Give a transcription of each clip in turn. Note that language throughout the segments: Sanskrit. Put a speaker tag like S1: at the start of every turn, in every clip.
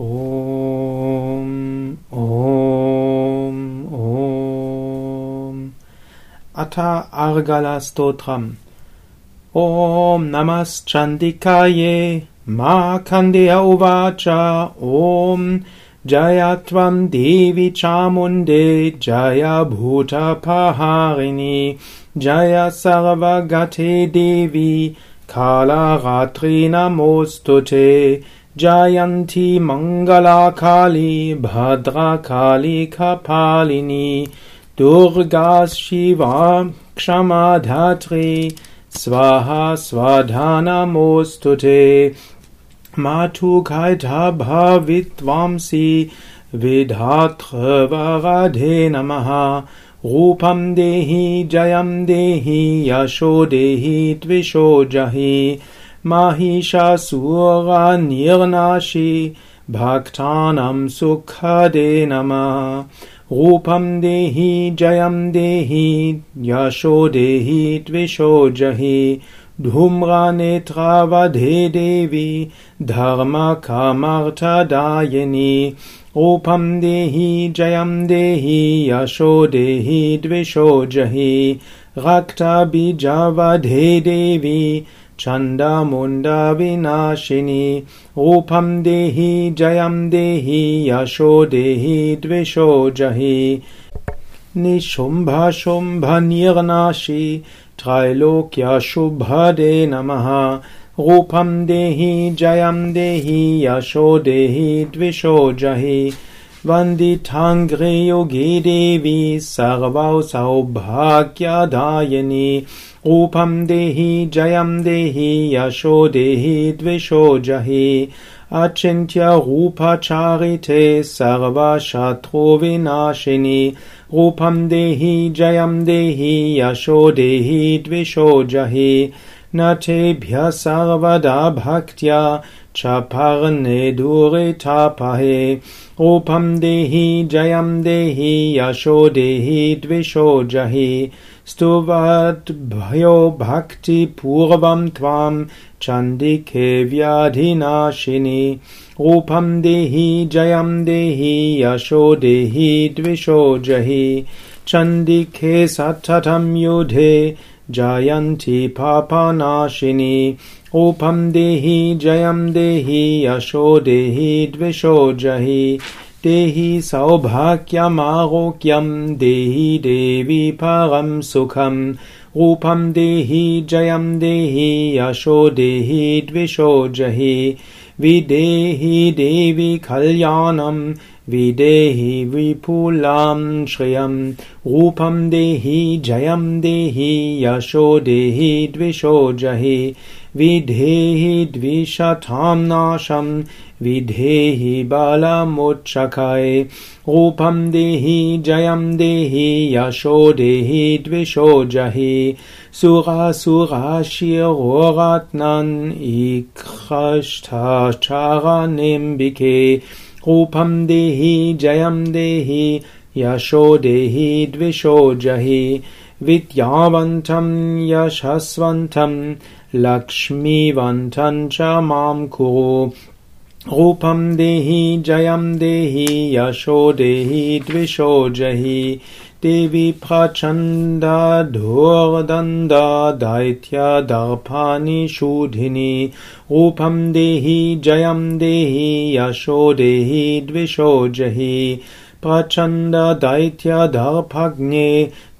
S1: Om, Om, Om. Atta Argala Stotram. Om Namas Chandikaye Ma Kandeya Uvacha. Om Jayatvam Devi Chamunde. Jaya Bhuta Paharini. Jaya Sarvagate Devi. Kala Ratri Namostute जयन्ती मङ्गलाकाली भद्राकाली कपालिनी दुर्गा शिवा क्षमाधात्री स्वाहा स्वाधा नमोऽस्तु ते। मातु भवित्वांसि विधातृवराधे नमः। रूपं देहि जयं देहि यशो देहि द्विषो जहि महिषासुरनिर्नाशि भक्तानां सुखदे नमः रूपं देहि जयं देहि यशो देहि द्विषो जहि। धूम्रनेत्रावधे देवी धर्मकामर्थदायिनी रूपं देहि जयं देहि यशो देहि द्विषो जहि। रक्तबीजवधे देवी चण्डमुण्डविनाशिनी रूपं देहि, जयं देहि, यशो देहि, द्विषो जहि। निशुम्भशुम्भनिर्नाशि त्रैलोक्यशुभदे नमः। रूपं देहि, जयं देहि, यशो देहि, द्विषो जहि। वन्दिताङ्घ्रियुगे देवी सर्वौ सौभाग्यदायिनी। रूपं देहि जयं देहि यशो देहि द्विषो जहि अचिन्त्यरूपचारिते सर्वशत्रुविनाशिनि रूपं देहि जयं देहि यशो देहि द्विषो जहि न तेभ्यः सर्वदा भक्त्या दुरितापहे रूपं देहि जयं देहि यशो देहि द्विषो जहि स्तुवद्भयो भक्तिपूर्वं त्वां चण्डिके व्याधिनाशिनि रूपं देहि जयं देहि यशो देहि द्विषो जहि चण्डिके सततं युधे जयन्ति पापनाशिनि रूपं देहि जयं देहि यशो देहि द्विषो जहि देहि सौभाग्यमारोग्यं देहि देवि परं सुखं। रूपं देहि जयं देहि यशो देहि द्विषो जहि विदेहि देवि कल्याणं विदेहि विपुलां श्रियं रूपं देहि जयं देहि यशो देहि द्विषो जहि विधेहि द्विषतां नाशं विधेहि बलमुच्चकै रूपं देहि जयं देहि यशो देहि द्विषो जहि सुरासुराशिरोरत्नन् इक्षष्टाचारनिम्बिके रूपं देहि जयं देहि यशो देहि द्विषो जहि विद्यावन्तं यशस्वन्तं लक्ष्मीवन्तं च माँ कुरु रूपं देहि जयं देहि यशो देहि द्विषो जहि देवि प्रचण्डधोर्दण्ड दैत्यदर्पानिषूधिनि रूपं देहि जयं देहि यशो देहि द्विषो जहि प्रचण्ड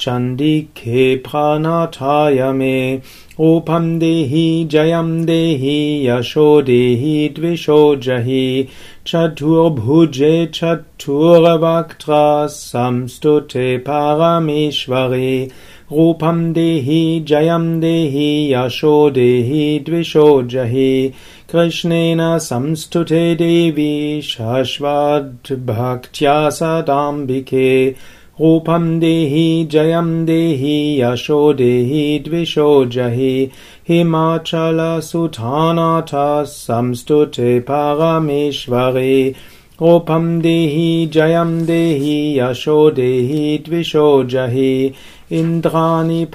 S1: चण्डिके प्रनाथाय मे। रूपं देहि जयं देहि यशो देहि द्विषो जहि। चतुर्भुजे चतुर्वक्त्र संस्तुते परमेश्वरे। रूपं देहि जयं देहि यशो देहि द्विषो जहि कृष्णेन संस्तुते देवी शश्वद्भक्त्या सदाम्बिके। रूपं देहि जयं देहि यशो देहि द्विषो जहि। हिमाचलसुधानाथ संस्तुते परमेश्वरे रूपं देहि जयं देहि यशो देहि द्विषो जहि इन्द्राणि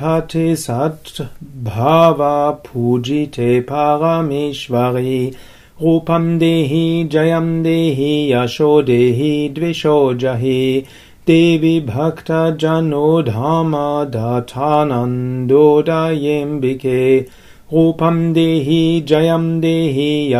S1: सद्भावा पूजिते परमेश्वरि। रूपम् देहि जयम् देहि यशो देहि द्विषो जहि देवि भक्तजनो धाम दथानन्दोदयेऽम्बिके रूपम् देहि जयम् देहि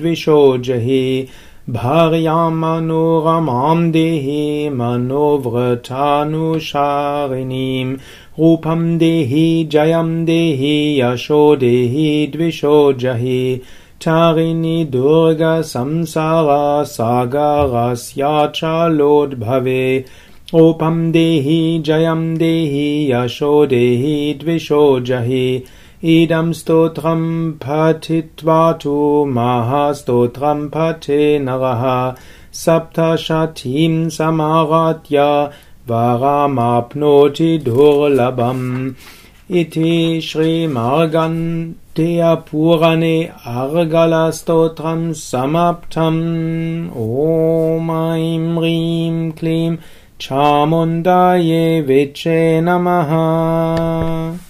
S1: द्विषो जहि भार्यां मनोरमां देहि मनोव्रतानुसारिणीम् रूपम् देहि जयम् देहि यशो देहि द्विषो जहि। चारिणि दुर्गसंसारा सागरस्याचलोद्भवे रूपम् देहि जयम् देहि यशो देहि द्विषो जहि Idam stotram patitvatu mahastotram patenaraha saptashatim samaratya varam varamapnoti durlabam iti shri marganteya purane argalastotram samaptam om aim rim klim chamundaye vichena namaha